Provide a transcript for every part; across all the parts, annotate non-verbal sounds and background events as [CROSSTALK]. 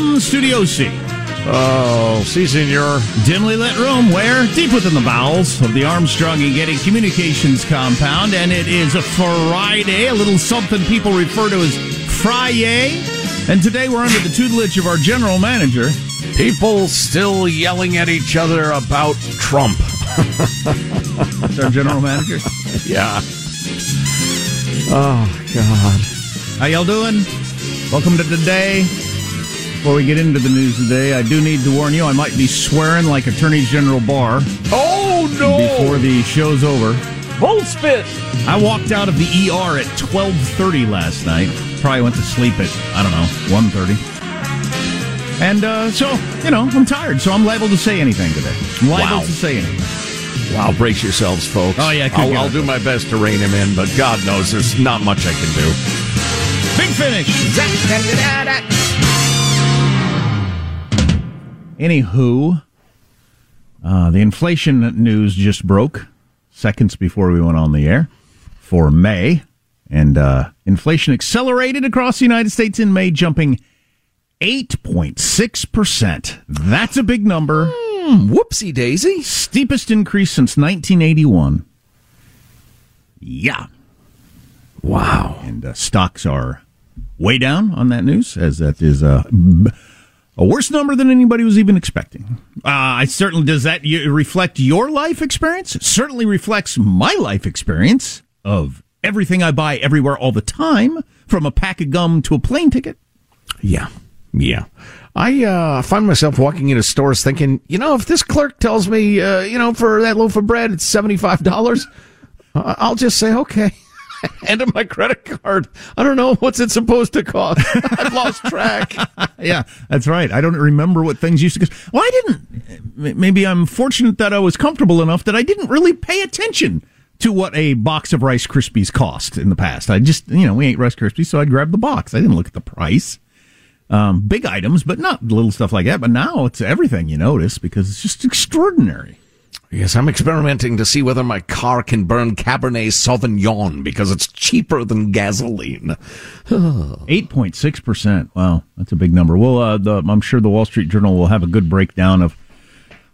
From Studio C. Oh, see, senor. Dimly lit room where? Deep within the bowels of the Armstrong and Getty Communications compound. And it is a Friday, a little something people refer to as Friday. And today we're under the tutelage of our general manager. People still yelling at each other about Trump. That's our general manager. [LAUGHS] yeah. Oh, God. How y'all doing? Welcome to today. Before we get into the news today, I do need to warn you I might be swearing like Attorney General Barr Oh, no. before the show's over. Bull spit. I walked out of the ER at 12:30 last night. Probably went to sleep at I don't know 1:30. And uh, so you know I'm tired, so I'm liable to say anything today. I'm liable Wow. to say anything. Wow, brace yourselves, folks. Oh, yeah, I'll, I'll do my best to rein him in, but God knows there's not much I can do. Big finish. Anywho, uh, the inflation news just broke seconds before we went on the air for May, and uh, inflation accelerated across the United States in May, jumping 8.6%. That's a big number. Whoopsie daisy. Steepest increase since 1981. Yeah. Wow. And uh, stocks are way down on that news, as that is a, b- a worse number than anybody was even expecting. Uh, I certainly does that reflect your life experience? Certainly reflects my life experience of everything I buy everywhere all the time, from a pack of gum to a plane ticket. Yeah. Yeah. I uh, find myself walking into stores thinking, you know, if this clerk tells me, uh, you know, for that loaf of bread, it's $75, uh, I'll just say, okay. [LAUGHS] Hand of my credit card. I don't know. What's it supposed to cost? [LAUGHS] I've lost track. [LAUGHS] yeah, that's right. I don't remember what things used to cost. Well, I didn't. Maybe I'm fortunate that I was comfortable enough that I didn't really pay attention to what a box of Rice Krispies cost in the past. I just, you know, we ate Rice Krispies, so I'd grab the box. I didn't look at the price. Um, big items, but not little stuff like that. But now it's everything you notice because it's just extraordinary. Yes, I'm experimenting to see whether my car can burn Cabernet Sauvignon because it's cheaper than gasoline. [SIGHS] 8.6%. Wow, that's a big number. Well, uh, the, I'm sure the Wall Street Journal will have a good breakdown of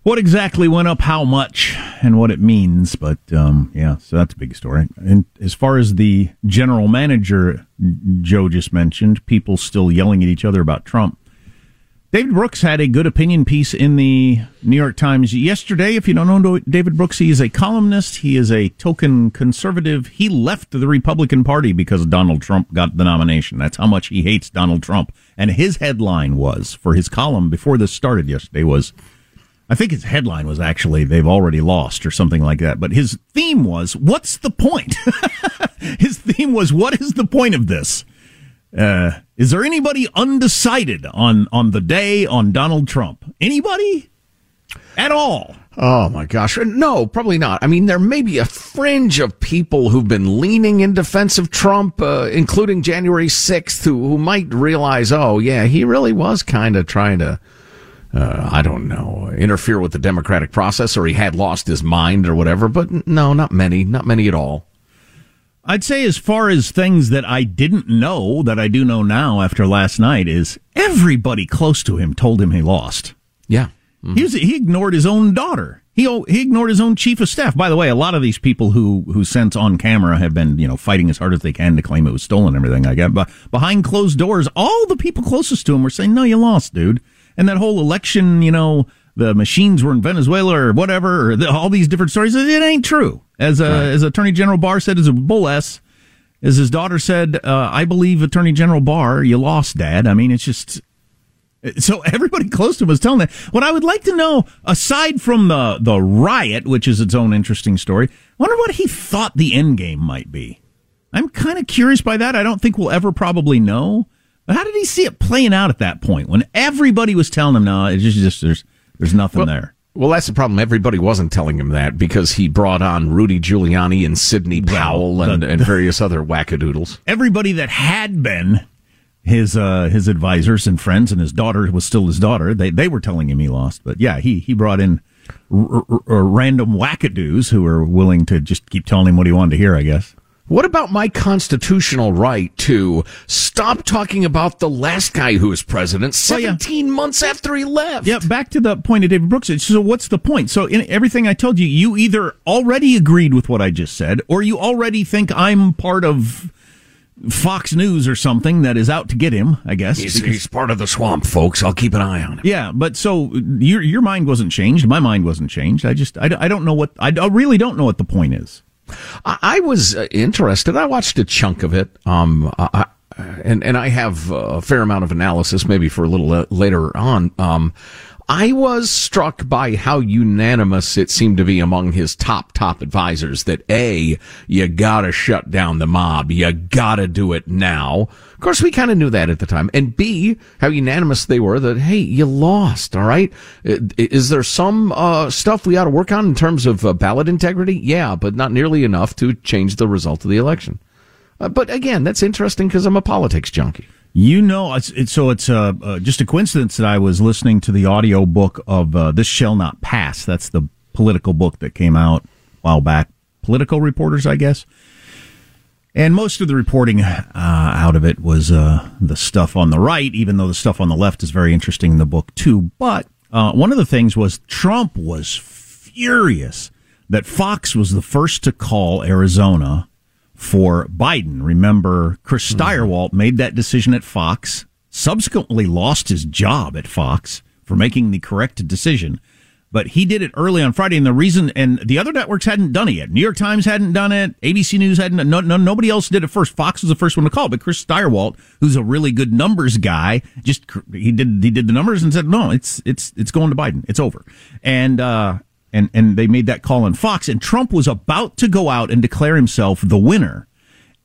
what exactly went up, how much, and what it means. But um, yeah, so that's a big story. And as far as the general manager, Joe just mentioned, people still yelling at each other about Trump. David Brooks had a good opinion piece in the New York Times yesterday. If you don't know David Brooks, he is a columnist. He is a token conservative. He left the Republican Party because Donald Trump got the nomination. That's how much he hates Donald Trump. And his headline was for his column before this started yesterday was I think his headline was actually they've already lost or something like that. But his theme was what's the point? [LAUGHS] his theme was what is the point of this? Uh, is there anybody undecided on on the day on Donald Trump? Anybody at all? Oh my gosh. No, probably not. I mean, there may be a fringe of people who've been leaning in defense of Trump, uh, including January 6th, who, who might realize, oh, yeah, he really was kind of trying to uh, I don't know, interfere with the democratic process or he had lost his mind or whatever. But no, not many, not many at all. I'd say as far as things that I didn't know that I do know now after last night is everybody close to him told him he lost. Yeah. Mm-hmm. He was, he ignored his own daughter. He he ignored his own chief of staff. By the way, a lot of these people who who sense on camera have been you know fighting as hard as they can to claim it was stolen and everything I that. But behind closed doors, all the people closest to him were saying, "No, you lost, dude." and that whole election, you know, the machines were in Venezuela or whatever, or the, all these different stories. It ain't true. As uh, right. as Attorney General Barr said, is a bull s. As his daughter said, uh, I believe Attorney General Barr, you lost, Dad. I mean, it's just so everybody [LAUGHS] close to him was telling that. What I would like to know, aside from the the riot, which is its own interesting story, I wonder what he thought the end game might be. I'm kind of curious by that. I don't think we'll ever probably know. But how did he see it playing out at that point when everybody was telling him, no, it's just, just there's, there's nothing well, there? Well, that's the problem. Everybody wasn't telling him that because he brought on Rudy Giuliani and Sidney Powell well, the, and, and [LAUGHS] various other wackadoodles. Everybody that had been his uh, his advisors and friends, and his daughter was still his daughter. They they were telling him he lost, but yeah, he he brought in r- r- random wackadoos who were willing to just keep telling him what he wanted to hear. I guess. What about my constitutional right to stop talking about the last guy who was president 17 yeah. months after he left? Yeah, back to the point of David Brooks. So what's the point? So in everything I told you, you either already agreed with what I just said or you already think I'm part of Fox News or something that is out to get him, I guess. He's, he's, part of the swamp, folks. I'll keep an eye on him. Yeah, but so your your mind wasn't changed. My mind wasn't changed. I just I, I don't know what I, I really don't know what the point is. I was uh, interested. I watched a chunk of it. Um, I, and and I have a fair amount of analysis, maybe for a little uh, later on. Um, I was struck by how unanimous it seemed to be among his top, top advisors that A, you gotta shut down the mob. You gotta do it now. Of course, we kind of knew that at the time. And B, how unanimous they were that, hey, you lost, all right? Is there some uh, stuff we ought to work on in terms of uh, ballot integrity? Yeah, but not nearly enough to change the result of the election. Uh, but again, that's interesting because I'm a politics junkie. You know, it's, it's so it's uh, uh, just a coincidence that I was listening to the audio book of uh, "This Shall Not Pass." That's the political book that came out a while back. Political reporters, I guess. And most of the reporting uh, out of it was uh, the stuff on the right, even though the stuff on the left is very interesting in the book too. But uh, one of the things was Trump was furious that Fox was the first to call Arizona for Biden. Remember, Chris hmm. Stirewalt made that decision at Fox, subsequently lost his job at Fox for making the correct decision. But he did it early on Friday, and the reason, and the other networks hadn't done it yet. New York Times hadn't done it. ABC News hadn't. No, no, nobody else did it first. Fox was the first one to call, but Chris Stirewalt, who's a really good numbers guy, just he did he did the numbers and said, no, it's it's it's going to Biden. It's over. And uh, and and they made that call on Fox, and Trump was about to go out and declare himself the winner.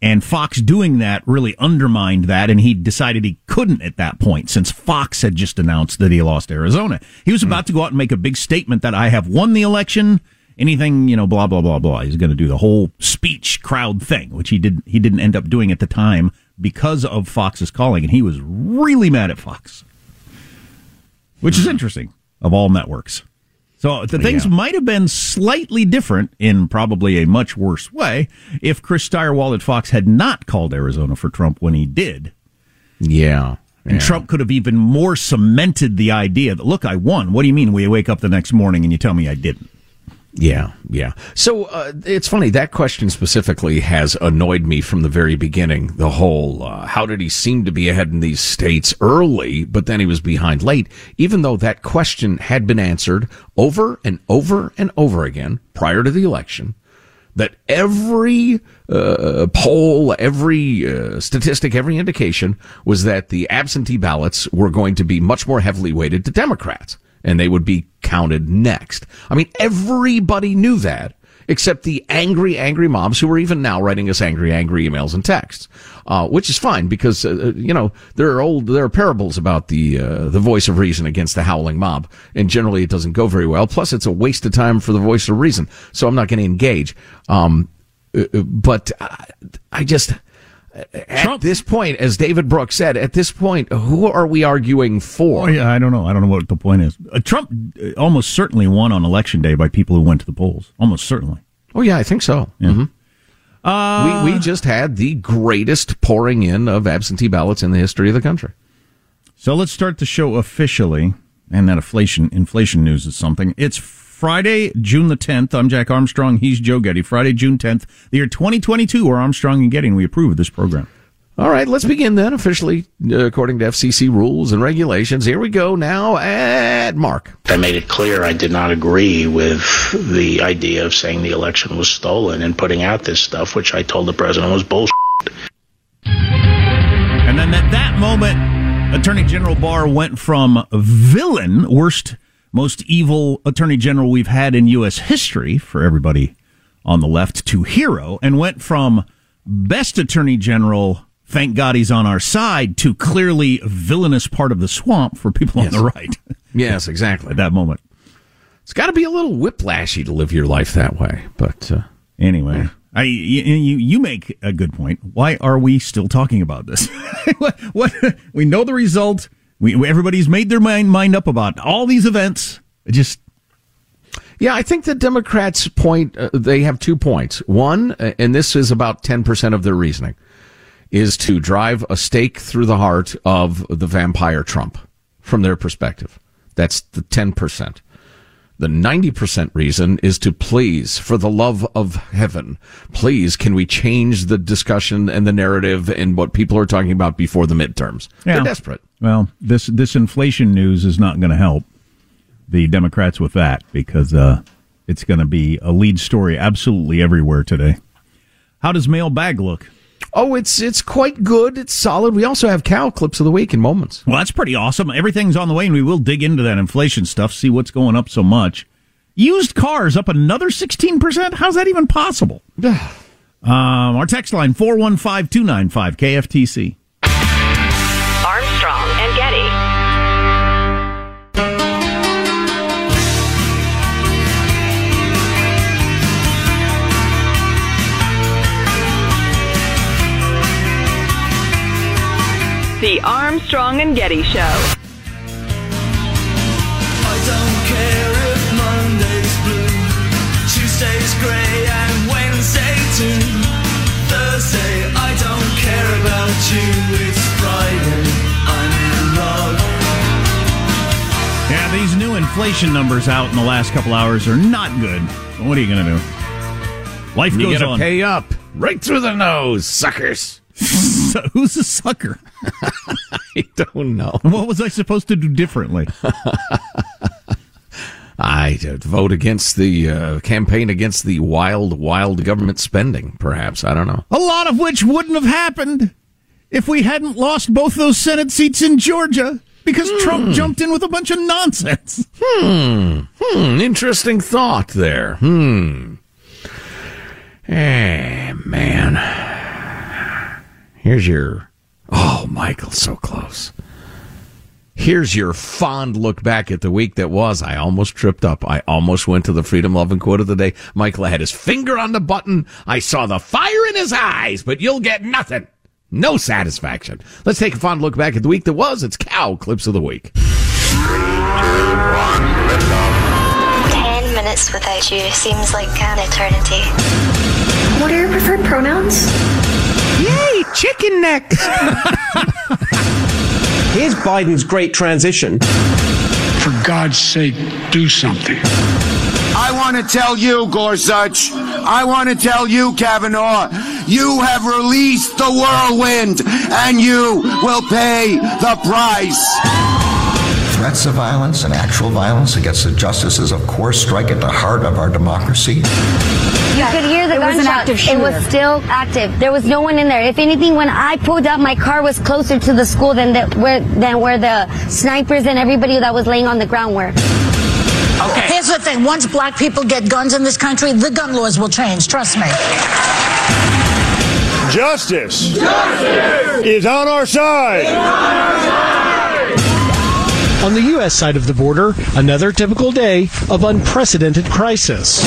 And Fox doing that really undermined that, and he decided he couldn't at that point since Fox had just announced that he lost Arizona. He was about mm. to go out and make a big statement that I have won the election. Anything, you know, blah blah blah blah. He's going to do the whole speech crowd thing, which he did. He didn't end up doing at the time because of Fox's calling, and he was really mad at Fox, which is interesting of all networks. So the things Yeah. might have been slightly different in probably a much worse way if Chris Stirewalt at Fox had not called Arizona for Trump when he did. Yeah. And yeah. Trump could have even more cemented the idea that, look, I won. What do you mean we wake up the next morning and you tell me I didn't? Yeah, yeah. So uh, it's funny that question specifically has annoyed me from the very beginning. The whole uh, how did he seem to be ahead in these states early, but then he was behind late, even though that question had been answered over and over and over again prior to the election. That every uh, poll, every uh, statistic, every indication was that the absentee ballots were going to be much more heavily weighted to Democrats and they would be counted next. I mean, everybody knew that except the angry, angry mobs who are even now writing us angry, angry emails and texts, uh, which is fine because, uh, you know, there are old, there are parables about the, uh, the voice of reason against the howling mob. And generally it doesn't go very well. Plus it's a waste of time for the voice of reason. So I'm not going to engage. Um, uh, uh, but I just, at Trump- this point, as David Brooks said, at this point, who are we arguing for? Oh, yeah, I don't know. I don't know what the point is. Uh, Trump uh, almost certainly won on election day by people who went to the polls. Almost certainly. Oh yeah, I think so. Mhm. we we just had the greatest pouring in of absentee ballots in the history of the country. So let's start the show officially. And that inflation inflation news is something. It's Friday, June the 10th. I'm Jack Armstrong. He's Joe Getty. Friday, June 10th, the year 2022. We're Armstrong and Getty, and we approve of this program. All right, let's begin then officially uh, according to FCC rules and regulations. Here we go now at Mark. I made it clear I did not agree with the idea of saying the election was stolen and putting out this stuff, which I told the president was bullshit. And then at that moment, Attorney General Barr went from villain, worst, most evil Attorney General we've had in U.S. history for everybody on the left to hero, and went from best Attorney General, thank God he's on our side, to clearly villainous part of the swamp for people on the right [LAUGHS] Yes, exactly. at that moment. It's got to be a little whiplashy to live your life that way, but uh, Anyway, I you, you you make a good point. Why are we still talking about this? [LAUGHS] what, what we know the result. We everybody's made their mind mind up about all these events. Just Yeah, I think the Democrats' point, uh, they have two points. One, uh, and this is about 10% of their reasoning, is to drive a stake through the heart of the vampire Trump from their perspective. That's the 10%. The 90% reason is to please, for the love of heaven, please, can we change the discussion and the narrative and what people are talking about before the midterms? Yeah. They're desperate. well this this inflation news is not going to help the Democrats with that because uh, it's going to be a lead story absolutely everywhere today. How does mailbag look? Oh, it's, it's quite good. It's solid. We also have cow clips of the week in moments. Well, that's pretty awesome. Everything's on the way, and we will dig into that inflation stuff, see what's going up so much. Used cars up another 16%? How's that even possible? [SIGHS] um, our text line 415 295 KFTC. The Armstrong and Getty Show. I don't care if Monday's blue, Tuesday's grey, and Wednesday too. Thursday, I don't care about you. It's Friday, I'm in love. Yeah, these new inflation numbers out in the last couple hours are not good. What are you going to do? Life You goes gotta on. pay up right through the nose, suckers. [LAUGHS] So who's a sucker? [LAUGHS] I don't know. What was I supposed to do differently? [LAUGHS] I uh, vote against the uh, campaign against the wild, wild government spending. Perhaps I don't know. A lot of which wouldn't have happened if we hadn't lost both those Senate seats in Georgia because Trump jumped in with a bunch of nonsense. Hmm. Interesting thought there. Hmm. Hey, man. Here's your. Oh, Michael, so close. Here's your fond look back at the week that was. I almost tripped up. I almost went to the freedom loving quote of the day. Michael had his finger on the button. I saw the fire in his eyes, but you'll get nothing. No satisfaction. Let's take a fond look back at the week that was. It's cow clips of the week. Ten minutes without you seems like an eternity. What are your preferred pronouns? Yay, chicken neck! [LAUGHS] Here's Biden's great transition. For God's sake, do something. I want to tell you, Gorsuch, I want to tell you, Kavanaugh, you have released the whirlwind and you will pay the price. Threats of violence and actual violence against the justices, of course, strike at the heart of our democracy. You could hear the It was an gunshot. active It was still active. There was no one in there. If anything, when I pulled up, my car was closer to the school than the, where than where the snipers and everybody that was laying on the ground were. Okay. Here's the thing. Once black people get guns in this country, the gun laws will change. Trust me. Justice, is on our side. On the U.S. side of the border, another typical day of unprecedented crisis.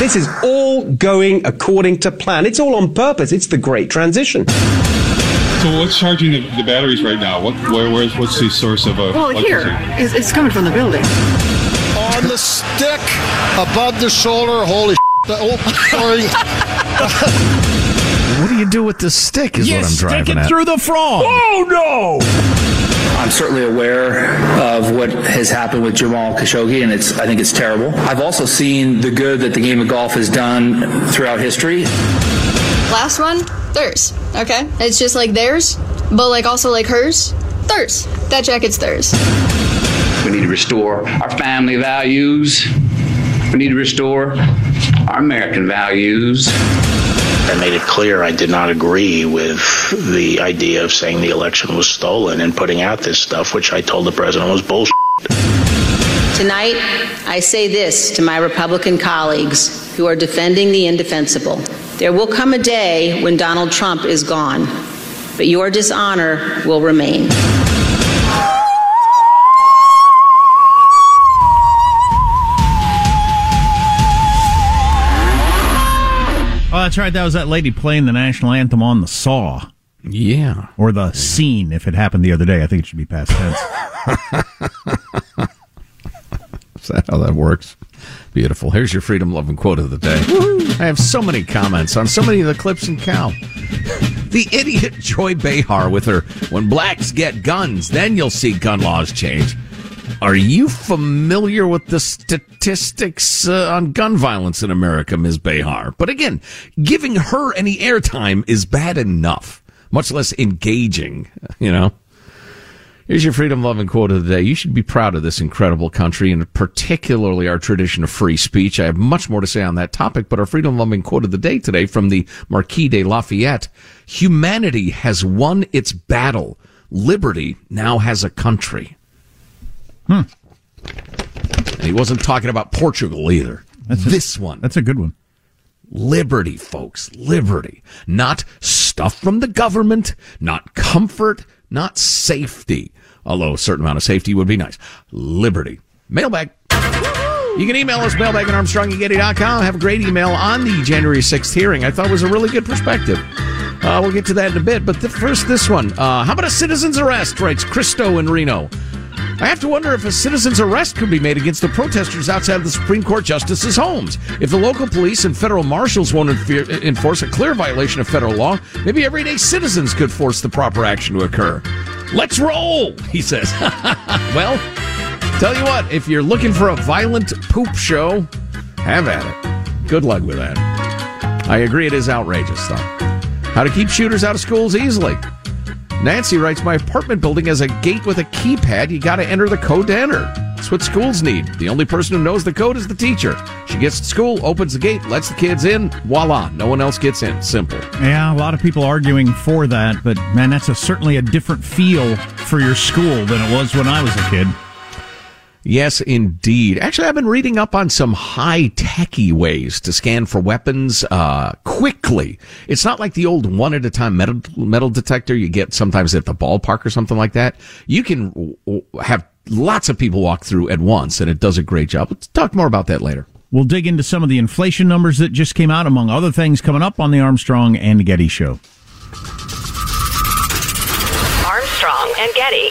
This is all going according to plan. It's all on purpose. It's the great transition. So what's charging the, the batteries right now? What, where, where's, what's the source of a? Well, here, it's, it's coming from the building. On the stick, above the shoulder. Holy [LAUGHS] shit. Oh, sorry. What do you do with the stick? Is You what I'm driving stick driving it at. through the frog. Oh no! I'm certainly aware of what has happened with Jamal Khashoggi, and it's I think it's terrible. I've also seen the good that the game of golf has done throughout history. Last one, theirs. Okay? It's just like theirs, but like also like hers. Theirs. That jacket's theirs. We need to restore our family values. We need to restore our American values. I made it clear I did not agree with the idea of saying the election was stolen and putting out this stuff, which I told the president was bullshit. Tonight, I say this to my Republican colleagues who are defending the indefensible. There will come a day when Donald Trump is gone, but your dishonor will remain. Oh, that's right. That was that lady playing the national anthem on the saw. Yeah. Or the scene, if it happened the other day. I think it should be past tense. [LAUGHS] Is that how that works? Beautiful. Here's your freedom loving quote of the day. I have so many comments on so many of the clips and cow. The idiot Joy Behar with her, when blacks get guns, then you'll see gun laws change. Are you familiar with the statistics uh, on gun violence in America, Ms. Behar? But again, giving her any airtime is bad enough, much less engaging, you know? Here's your freedom loving quote of the day. You should be proud of this incredible country and particularly our tradition of free speech. I have much more to say on that topic, but our freedom loving quote of the day today from the Marquis de Lafayette. Humanity has won its battle. Liberty now has a country. Hmm. And he wasn't talking about Portugal either. That's a- this one. That's a good one. Liberty, folks. Liberty. Not stuff from the government, not comfort, not safety. Although a certain amount of safety would be nice. Liberty. Mailbag. You can email us, mailbag at armstrongandgetty.com. Have a great email on the January 6th hearing. I thought was a really good perspective. Uh, we'll get to that in a bit. But the, first, this one. Uh, how about a citizen's arrest, writes Christo in Reno. I have to wonder if a citizen's arrest could be made against the protesters outside of the Supreme Court justices' homes. If the local police and federal marshals won't enforce a clear violation of federal law, maybe everyday citizens could force the proper action to occur. Let's roll, he says. [LAUGHS] well, tell you what, if you're looking for a violent poop show, have at it. Good luck with that. I agree it is outrageous, though. How to keep shooters out of schools easily. Nancy writes, My apartment building has a gate with a keypad. You got to enter the code to enter. That's what schools need. The only person who knows the code is the teacher. She gets to school, opens the gate, lets the kids in. Voila. No one else gets in. Simple. Yeah, a lot of people arguing for that, but man, that's a, certainly a different feel for your school than it was when I was a kid. Yes, indeed. Actually, I've been reading up on some high techy ways to scan for weapons uh, quickly. It's not like the old one at a time metal metal detector you get sometimes at the ballpark or something like that. You can w- w- have lots of people walk through at once, and it does a great job. Let's talk more about that later. We'll dig into some of the inflation numbers that just came out, among other things, coming up on the Armstrong and Getty Show. Armstrong and Getty.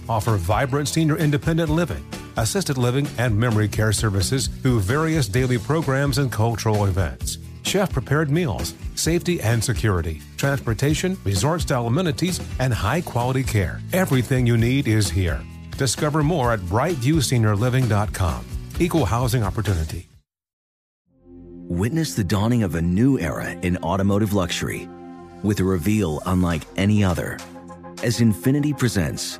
offer vibrant senior independent living, assisted living, and memory care services through various daily programs and cultural events. Chef prepared meals, safety and security, transportation, resort style amenities, and high quality care. Everything you need is here. Discover more at brightviewseniorliving.com. Equal housing opportunity. Witness the dawning of a new era in automotive luxury with a reveal unlike any other as Infiniti presents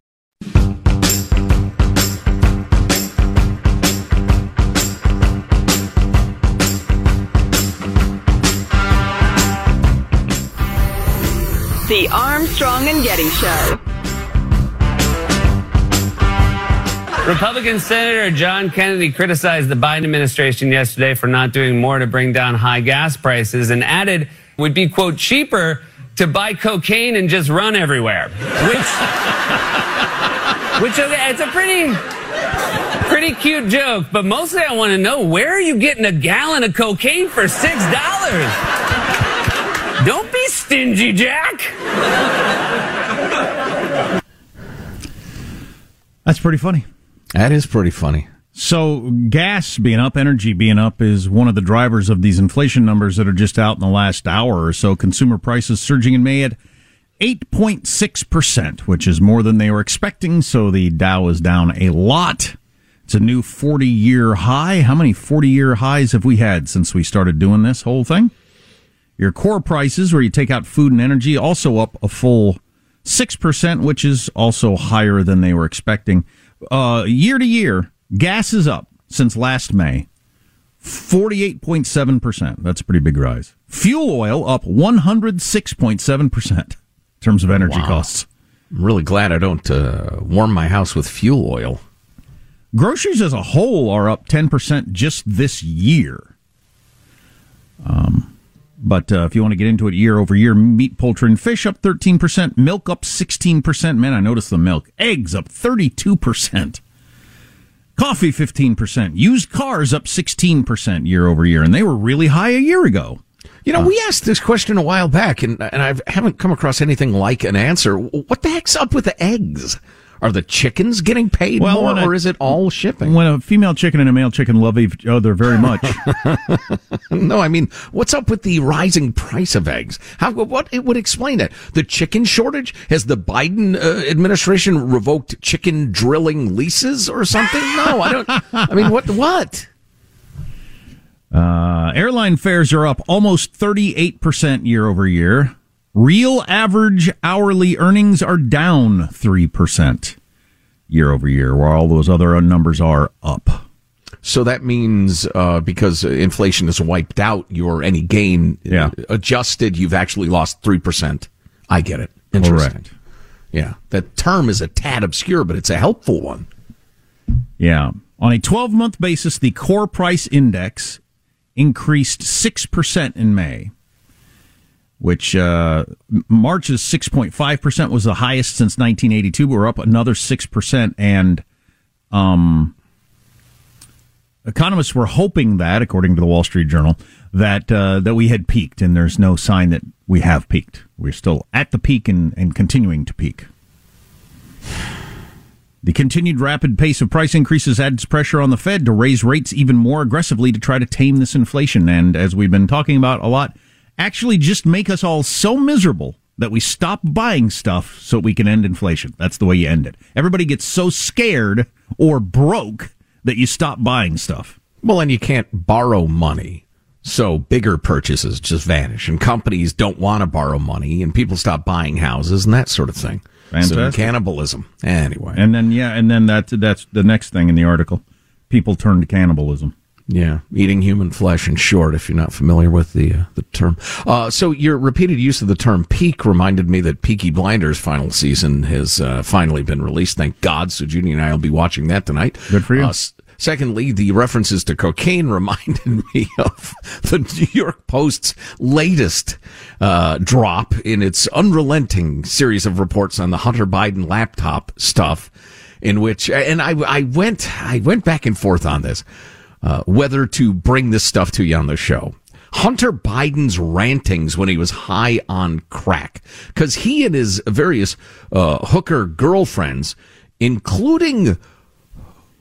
The Armstrong and Getty Show. Republican Senator John Kennedy criticized the Biden administration yesterday for not doing more to bring down high gas prices and added would be, quote, cheaper to buy cocaine and just run everywhere. Which, [LAUGHS] which it's a pretty, pretty cute joke, but mostly I want to know where are you getting a gallon of cocaine for $6? Don't be stingy, Jack. That's pretty funny. That is pretty funny. So, gas being up, energy being up is one of the drivers of these inflation numbers that are just out in the last hour or so. Consumer prices surging in May at 8.6%, which is more than they were expecting. So, the Dow is down a lot. It's a new 40 year high. How many 40 year highs have we had since we started doing this whole thing? Your core prices, where you take out food and energy, also up a full 6%, which is also higher than they were expecting. Uh, year to year, gas is up since last May. 48.7%. That's a pretty big rise. Fuel oil up 106.7% in terms of energy Wow. costs. I'm really glad I don't uh, warm my house with fuel oil. Groceries as a whole are up 10% just this year. Um, but uh, if you want to get into it year over year, meat, poultry, and fish up 13%, milk up 16%. Man, I noticed the milk. Eggs up 32%. Coffee 15%. Used cars up 16% year over year, and they were really high a year ago. You know, we asked this question a while back, and and I haven't come across anything like an answer. What the heck's up with the eggs? Are the chickens getting paid more, a- or is it all shipping? When a female chicken and a male chicken love each other very much, [LAUGHS] no, I mean, what's up with the rising price of eggs? How what it would explain it? The chicken shortage? Has the Biden uh, administration revoked chicken drilling leases or something? No, I don't. I mean, what? What? Uh, airline fares are up almost 38% year over year. Real average hourly earnings are down 3%. year over year, where all those other numbers are up. So that means uh, because inflation is wiped out, your any gain Yeah. adjusted, you've actually lost three percent. I get it. Interesting. Correct. Yeah, that term is a tad obscure, but it's a helpful one. Yeah. On a 12 month basis, the core price index increased 6% in May, which uh, March's 6.5% was the highest since 1982. We're up another 6%. And um, economists were hoping that, according to the Wall Street Journal, that, uh, that we had peaked. And there's no sign that we have peaked. We're still at the peak and, and continuing to peak. The continued rapid pace of price increases adds pressure on the Fed to raise rates even more aggressively to try to tame this inflation. And as we've been talking about a lot, actually just make us all so miserable that we stop buying stuff so we can end inflation. That's the way you end it. Everybody gets so scared or broke that you stop buying stuff. Well, and you can't borrow money. So bigger purchases just vanish and companies don't want to borrow money and people stop buying houses and that sort of thing. So Fantastic. cannibalism. Anyway. And then, yeah, and then that, that's the next thing in the article. People turn to cannibalism. Yeah, eating human flesh. In short, if you're not familiar with the uh, the term, uh, so your repeated use of the term "peak" reminded me that Peaky Blinders' final season has uh, finally been released. Thank God. So Judy and I will be watching that tonight. Good for you. Uh, secondly, the references to cocaine [LAUGHS] reminded me of the New York Post's latest uh, drop in its unrelenting series of reports on the Hunter Biden laptop stuff in which and I I went I went back and forth on this uh, whether to bring this stuff to you on the show. Hunter Biden's rantings when he was high on crack, because he and his various uh, hooker girlfriends, including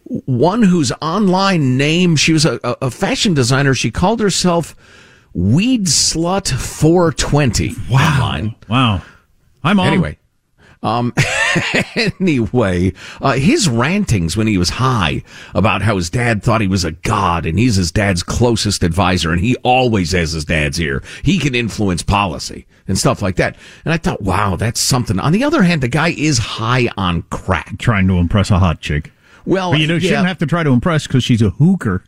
one whose online name she was a, a fashion designer. She called herself Weed Slut 420 online. Wow. Hi, Mom. Anyway, um, [LAUGHS] anyway, uh, his rantings when he was high about how his dad thought he was a god and he's his dad's closest advisor and he always has his dad's ear. He can influence policy and stuff like that. And I thought, wow, that's something. On the other hand, the guy is high on crack. Trying to impress a hot chick. Well, But you know, yeah. shouldn't have to try to impress because she's a hooker.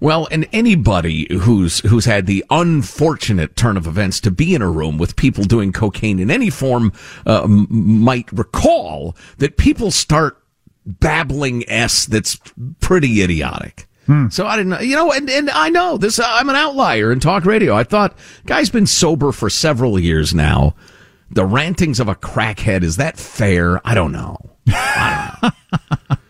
Well, and anybody who's who's had the unfortunate turn of events to be in a room with people doing cocaine in any form uh, m- might recall that people start babbling s that's pretty idiotic. So I didn't, know, you know, and, and I know this. I'm an outlier in talk radio. I thought guy's been sober for several years now. The rantings of a crackhead is that fair? I don't know. [LAUGHS]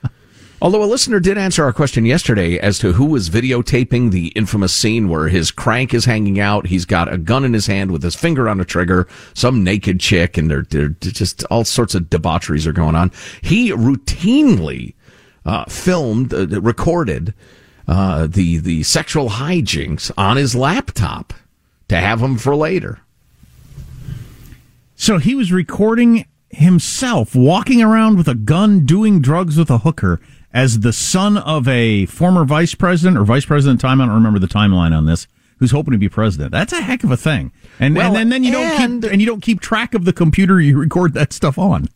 Although a listener did answer our question yesterday as to who was videotaping the infamous scene where his crank is hanging out, he's got a gun in his hand with his finger on a trigger, some naked chick, and they're, they're just all sorts of debaucheries are going on. He routinely uh, filmed, uh, recorded uh, the the sexual hijinks on his laptop to have them for later. So he was recording himself walking around with a gun doing drugs with a hooker as the son of a former vice president or vice president time. I don't remember the timeline on this. Who's hoping to be president? That's a heck of a thing. And Well, and then, then you don't keep and you don't keep track of the computer you record that stuff on.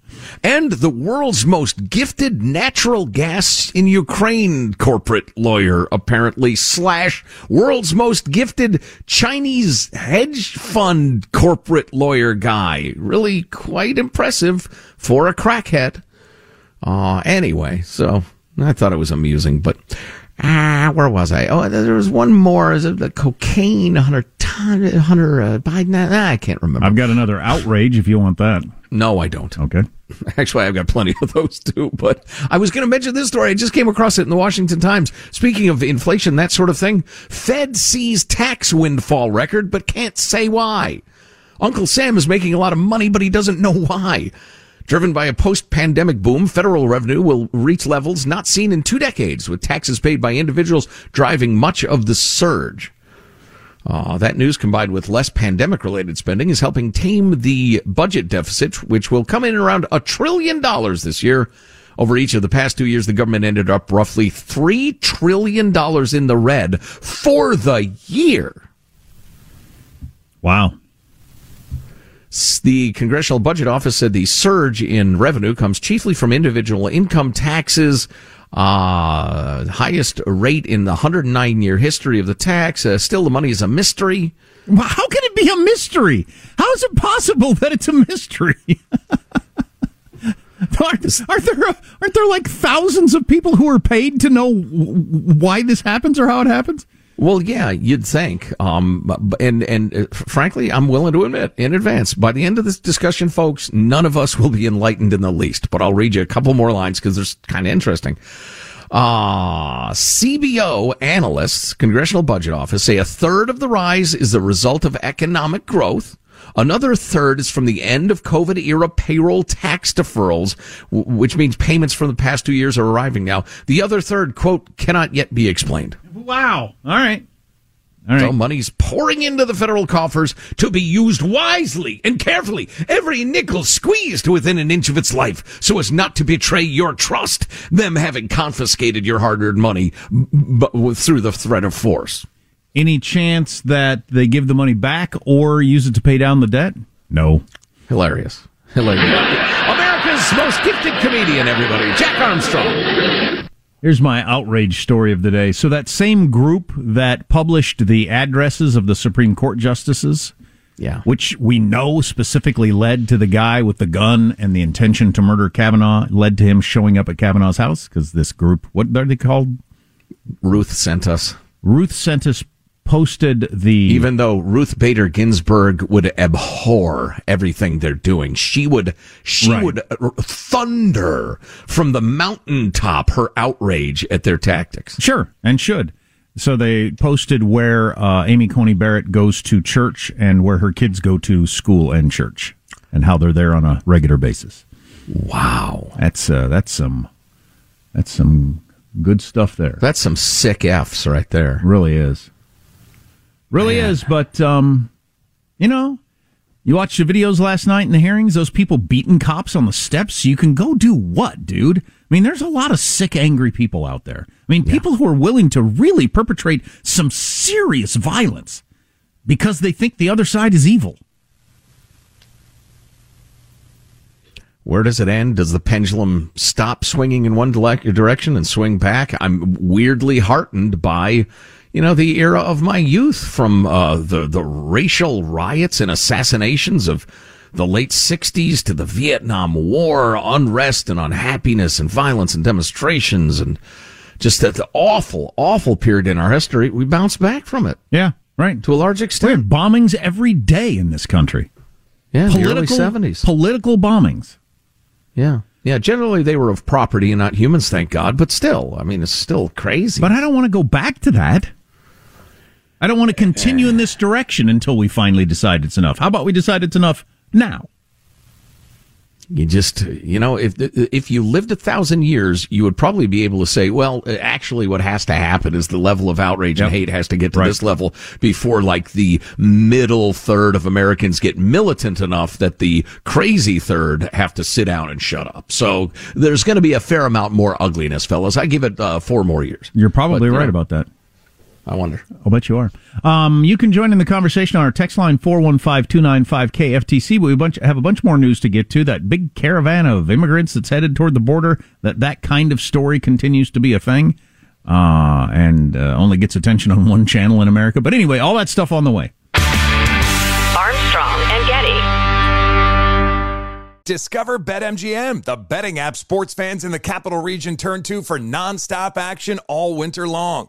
and the world's most gifted natural gas in Ukraine corporate lawyer, apparently, slash world's most gifted Chinese hedge fund corporate lawyer guy. Really quite impressive for a crackhead. Uh, anyway, so I thought it was amusing, but ah, where was I? Oh, there was one more. Is it the cocaine Hunter Hunter uh, Biden? Ah, I can't remember. I've got another outrage if you want that. No, I don't. Okay. [LAUGHS] Actually, I've got plenty of those too. But I was going to mention this story. I just came across it in the Washington Times. Speaking of inflation, that sort of thing, Fed sees tax windfall record, but can't say why. Uncle Sam is making a lot of money, but he doesn't know why. Driven by a post-pandemic boom, federal revenue will reach levels not seen in two decades, with taxes paid by individuals driving much of the surge. Uh, that news combined with less pandemic related spending is helping tame the budget deficit, which will come in around a trillion dollars this year. Over each of the past two years, the government ended up roughly $3 trillion in the red for the year. Wow. The Congressional Budget Office said the surge in revenue comes chiefly from individual income taxes. Uh, highest rate in the 109 year history of the tax. Uh, still, the money is a mystery. How can it be a mystery? How is it possible that it's a mystery? [LAUGHS] aren't, aren't, there aren't there like thousands of people who are paid to know why this happens or how it happens? Well, yeah, you'd think. Um, and and uh, frankly, I'm willing to admit in advance, by the end of this discussion, folks, none of us will be enlightened in the least. But I'll read you a couple more lines because they're kind of interesting. Uh, CBO analysts, Congressional Budget Office, say a third of the rise is the result of economic growth. Another third is from the end of COVID era payroll tax deferrals, which means payments from the past two years are arriving now. The other third, quote, cannot yet be explained. Wow. All right. All right. So money's pouring into the federal coffers to be used wisely and carefully. Every nickel squeezed within an inch of its life so as not to betray your trust, them having confiscated your hard-earned money b- through the threat of force. Any chance that they give the money back or use it to pay down the debt? No. Hilarious. Hilarious. [LAUGHS] America's most gifted comedian, everybody, Jack Armstrong. Here's my outrage story of the day. So that same group that published the addresses of the Supreme Court justices, yeah, which we know specifically led to the guy with the gun and the intention to murder Kavanaugh, led to him showing up at Kavanaugh's house because this group, what are they called? Ruth sent us. Ruth sent us posted the even though Ruth Bader Ginsburg would abhor everything they're doing, she would she right. would uh, thunder from the mountaintop her outrage at their tactics. Sure, and should. So they posted where uh, Amy Coney Barrett goes to church and where her kids go to school and church, and how they're there on a regular basis. Wow, that's uh, that's some that's some good stuff there. That's some sick f's right there. Really is. Really Man. is, but um, you know, you watched the videos last night in the hearings. Those people beating cops on the steps. You can go do what, dude? I mean, there's a lot of sick, angry people out there. I mean, yeah. people who are willing to really perpetrate some serious violence because they think the other side is evil. Where does it end? Does the pendulum stop swinging in one direction and swing back? I'm weirdly heartened by you know, the era of my youth from uh, the, the racial riots and assassinations of the late 60s to the Vietnam War, unrest and unhappiness and violence and demonstrations and just that the awful, awful period in our history. We bounced back from it. Yeah, right. To a large extent. We bombings every day in this country. Yeah, political, the early 70s. Political bombings. Yeah. Yeah, generally they were of property and not humans, thank God. But still, I mean, it's still crazy. But I don't want to go back to that. I don't want to continue in this direction until we finally decide it's enough. How about we decide it's enough now? You just, you know, if if you lived a thousand years, you would probably be able to say, well, actually, what has to happen is the level of outrage yep. and hate has to get to right. this level before, like, the middle third of Americans get militant enough that the crazy third have to sit down and shut up. So there's going to be a fair amount more ugliness, fellas. I give it uh, four more years. You're probably but, right know, about that. I wonder. I'll bet you are. Um, you can join in the conversation on our text line 415-295-KFTC. We bunch, have a bunch more news to get to. That big caravan of immigrants that's headed toward the border, that that kind of story continues to be a thing uh, and uh, only gets attention on one channel in America. But anyway, all that stuff on the way. Armstrong and Getty. Discover BetMGM, the betting app sports fans in the capital region turn to for nonstop action all winter long.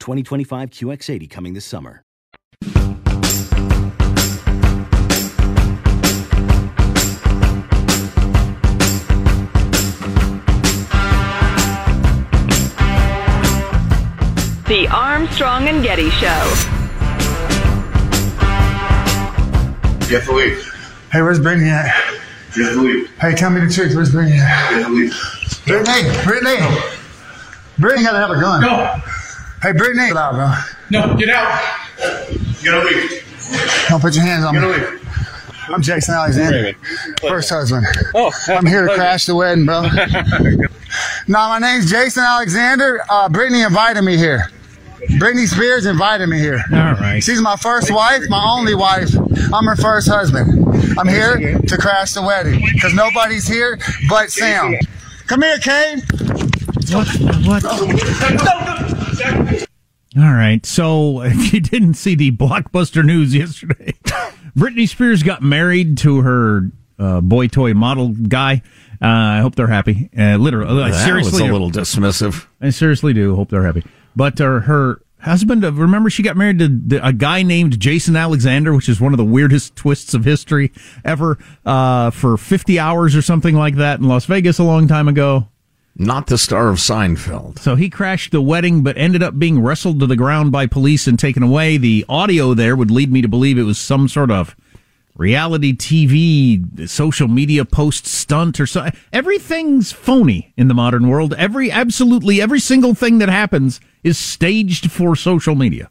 2025 QX80 coming this summer. The Armstrong and Getty Show. Jeff Louise. Hey, where's Brittany at? Jeff Louise. Hey, tell me the truth. Where's Brittany at? Jeff Louise. Brittany, Brittany. Brittany gotta have a gun. No. Hey, Brittany. Get out, bro. No, get out. Get out, leave. Don't put your hands on Get me. out, leave. I'm Jason Alexander. First husband. Oh, I'm here to [LAUGHS] crash the wedding, bro. [LAUGHS] no, my name's Jason Alexander. Uh, Brittany invited me here. Britney Spears invited me here. All right. She's my first wife, my only wife. I'm her first husband. I'm here to crash the wedding because nobody's here but Sam. Come here, Kane. What? All right. So, [LAUGHS] if you didn't see the blockbuster news yesterday, [LAUGHS] Britney Spears got married to her uh, boy toy model guy. Uh, I hope they're happy. Uh, literally, That seriously, was a little dismissive. I seriously do hope they're happy. But uh, her husband, uh, remember, she got married to the, a guy named Jason Alexander, which is one of the weirdest twists of history ever. Uh, for fifty hours or something like that in Las Vegas a long time ago. Not the star of Seinfeld. So he crashed the wedding, but ended up being wrestled to the ground by police and taken away. The audio there would lead me to believe it was some sort of reality TV, social media post stunt or so. Everything's phony in the modern world. Every, absolutely every single thing that happens is staged for social media.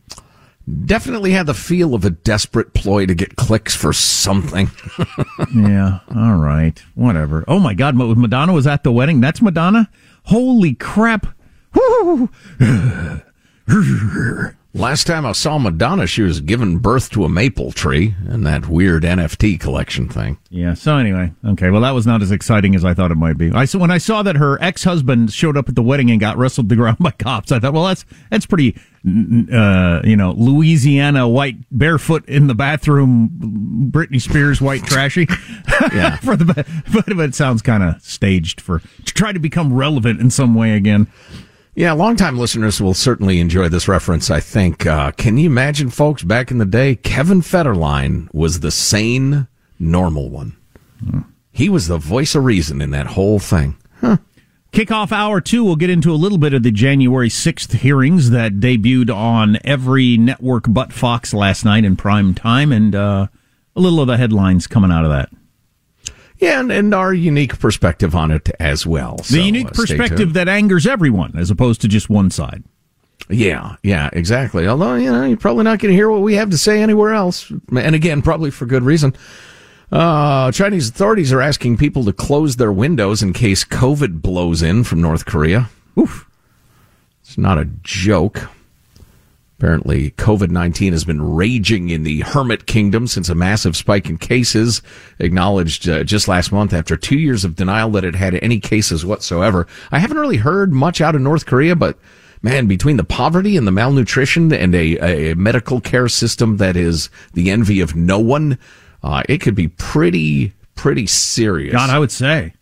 Definitely had the feel of a desperate ploy to get clicks for something. yeah. All right. Whatever. Oh my God. Madonna was at the wedding. That's Madonna. Holy crap. Last time I saw Madonna, she was giving birth to a maple tree and that weird NFT collection thing. Yeah. So anyway, okay. Well, that was not as exciting as I thought it might be. I saw when I saw that her ex husband showed up at the wedding and got wrestled to the [LAUGHS] ground by cops. I thought, well, that's that's pretty, uh, you know, Louisiana white barefoot in the bathroom, Britney Spears white trashy. [LAUGHS] Yeah. for the but, but it sounds kind of staged for to try to become relevant in some way again. Yeah, longtime listeners will certainly enjoy this reference, I think. Uh, can you imagine, folks, back in the day, Kevin Federline was the sane, normal one. He was the voice of reason in that whole thing. Kickoff hour two, we'll get into a little bit of the January 6th hearings that debuted on every network but Fox last night in prime time, and uh, a little of the headlines coming out of that. Yeah, and, and our unique perspective on it as well. The So, unique uh, perspective that angers everyone as opposed to just one side. Yeah, yeah, exactly. Although, you know, you're probably not going to hear what we have to say anywhere else. And again, probably for good reason. Uh, Chinese authorities are asking people to close their windows in case COVID blows in from North Korea. Oof. It's not a joke. Apparently, COVID 19 has been raging in the Hermit Kingdom since a massive spike in cases acknowledged uh, just last month after two years of denial that it had any cases whatsoever. I haven't really heard much out of North Korea, but man, between the poverty and the malnutrition and a, a medical care system that is the envy of no one, uh, it could be pretty, pretty serious. God, I would say.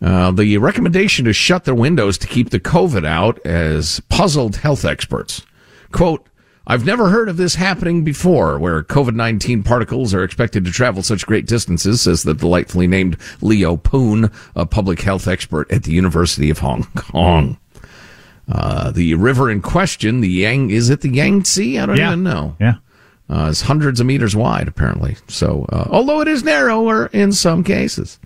Uh, the recommendation to shut their windows to keep the COVID out as puzzled health experts. Quote, I've never heard of this happening before, where COVID 19 particles are expected to travel such great distances, says the delightfully named Leo Poon, a public health expert at the University of Hong Kong. Uh, the river in question, the Yang, is it the Yangtze? I don't Yeah. even know. Yeah. Uh, it's hundreds of meters wide, apparently. So, uh, although it is narrower in some cases.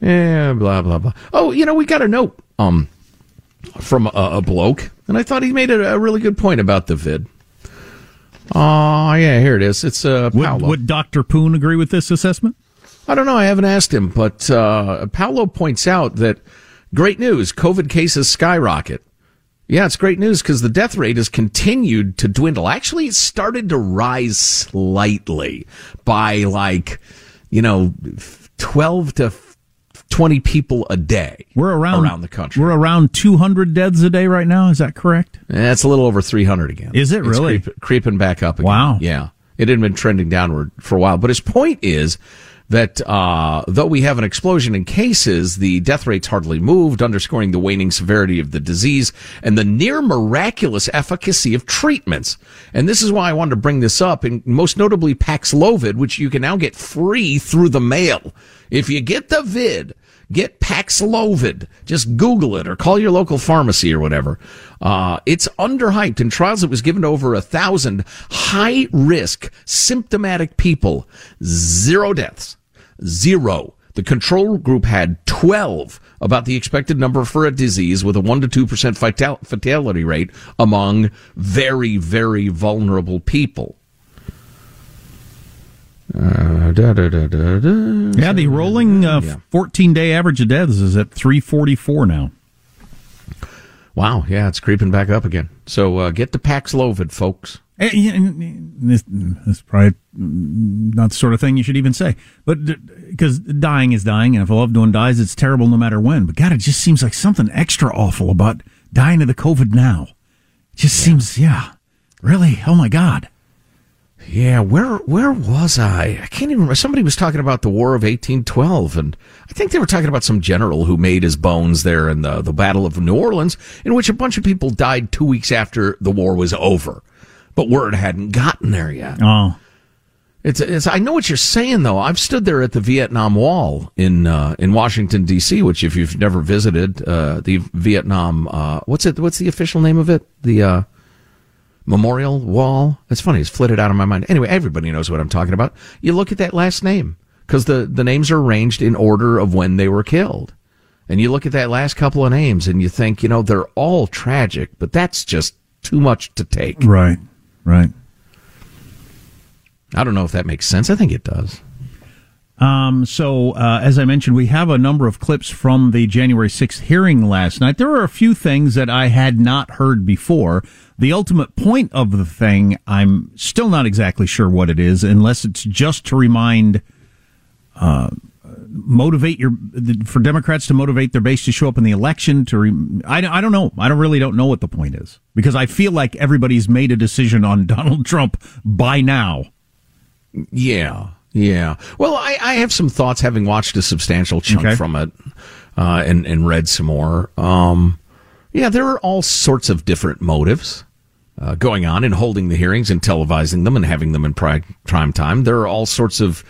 Yeah, blah blah blah. Oh, you know, we got a note um from a, a bloke, and I thought he made a, a really good point about the vid. Oh, yeah, here it is. It's uh, Would, would Dr. Poon agree with this assessment? I don't know. I haven't asked him, but uh, Paolo points out that great news: COVID cases skyrocket. Yeah, it's great news because the death rate has continued to dwindle. Actually, it started to rise slightly by like, you know, twelve to twenty people a day. We're around around the country. We're around 200 deaths a day right now. Is that correct? That's a little over 300 again. Is it It's really? creep- creeping back up again. Wow. Yeah. It had been trending downward for a while. But his point is that uh, though we have an explosion in cases, the death rate's hardly moved, underscoring the waning severity of the disease and the near miraculous efficacy of treatments. And this is why I wanted to bring this up, and most notably Paxlovid, which you can now get free through the mail. If you get the vid, get Paxlovid. Just Google it or call your local pharmacy or whatever. Uh, it's underhyped. In trials, it was given to over a thousand high risk symptomatic people. Zero deaths. Zero. The control group had 12 about the expected number for a disease with a 1 to 2% fatality rate among very, very vulnerable people. Da, da, da. Yeah, the rolling uh, Yeah. 14 day average of deaths is at 344 now. Wow, yeah, it's creeping back up again. So uh, get the Paxlovid, folks. Eh, yeah, and This, this is probably not the sort of thing you should even say, but because dying is dying, and if a loved one dies, it's terrible no matter when. But God, it just seems like something extra awful about dying of the COVID now. It just seems, yeah, really. Oh my God. Yeah, where where was I? I can't even remember. Somebody was talking about the War of 1812, and I think they were talking about some general who made his bones there in the, the Battle of New Orleans, in which a bunch of people died two weeks after the war was over. But word hadn't gotten there yet. Oh, It's, it's I know what you're saying though. I've stood there at the Vietnam Wall in uh, in Washington D.C., which if you've never visited, uh, the Vietnam uh, what's it? What's the official name of it? The uh, Memorial Wall. It's funny. It's flitted out of my mind. Anyway, everybody knows what I'm talking about. You look at that last name because the the names are arranged in order of when they were killed, and you look at that last couple of names and you think, you know, they're all tragic, but that's just too much to take. right, right. I don't know if that makes sense. I think it does. Um, so, uh, as I mentioned, we have a number of clips from the January 6th hearing last night. There were a few things that I had not heard before. The ultimate point of the thing, I'm still not exactly sure what it is, unless it's just to remind, uh, motivate your, for Democrats to motivate their base to show up in the election to, re, I, I don't know. I don't really don't know what the point is because I feel like everybody's made a decision on [LAUGHS] Donald Trump by now. Yeah, yeah. Well, I, I have some thoughts having watched a substantial chunk Okay. from it uh, and and read some more. Um, yeah, there are all sorts of different motives uh, going on in holding the hearings and televising them and having them in prime time. There are all sorts of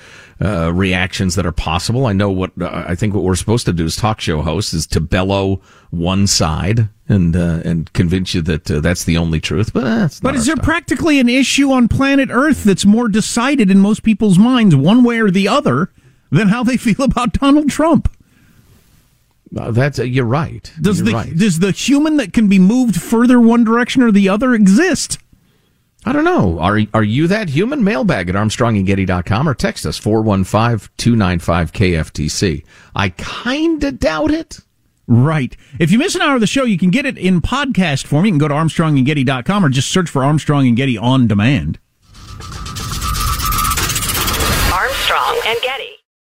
uh, reactions that are possible. I know what uh, I think. What we're supposed to do as talk show hosts is to bellow one side and uh, and convince you that uh, that's the only truth. But uh, But is there style. practically an issue on planet Earth that's more decided in most people's minds, one way or the other, than how they [LAUGHS] feel about Donald Trump? Uh, that's uh, you're right. Does You're the right. does the human that can be moved further one direction or the other exist? I don't know. Are are you that human? Mailbag at armstrongandgetty.com or text us 415-295-KFTC. I kind of doubt it. Right. If you miss an hour of the show, you can get it in podcast form. You can go to armstrongandgetty.com or just search for Armstrong and Getty on demand. Armstrong and Getty.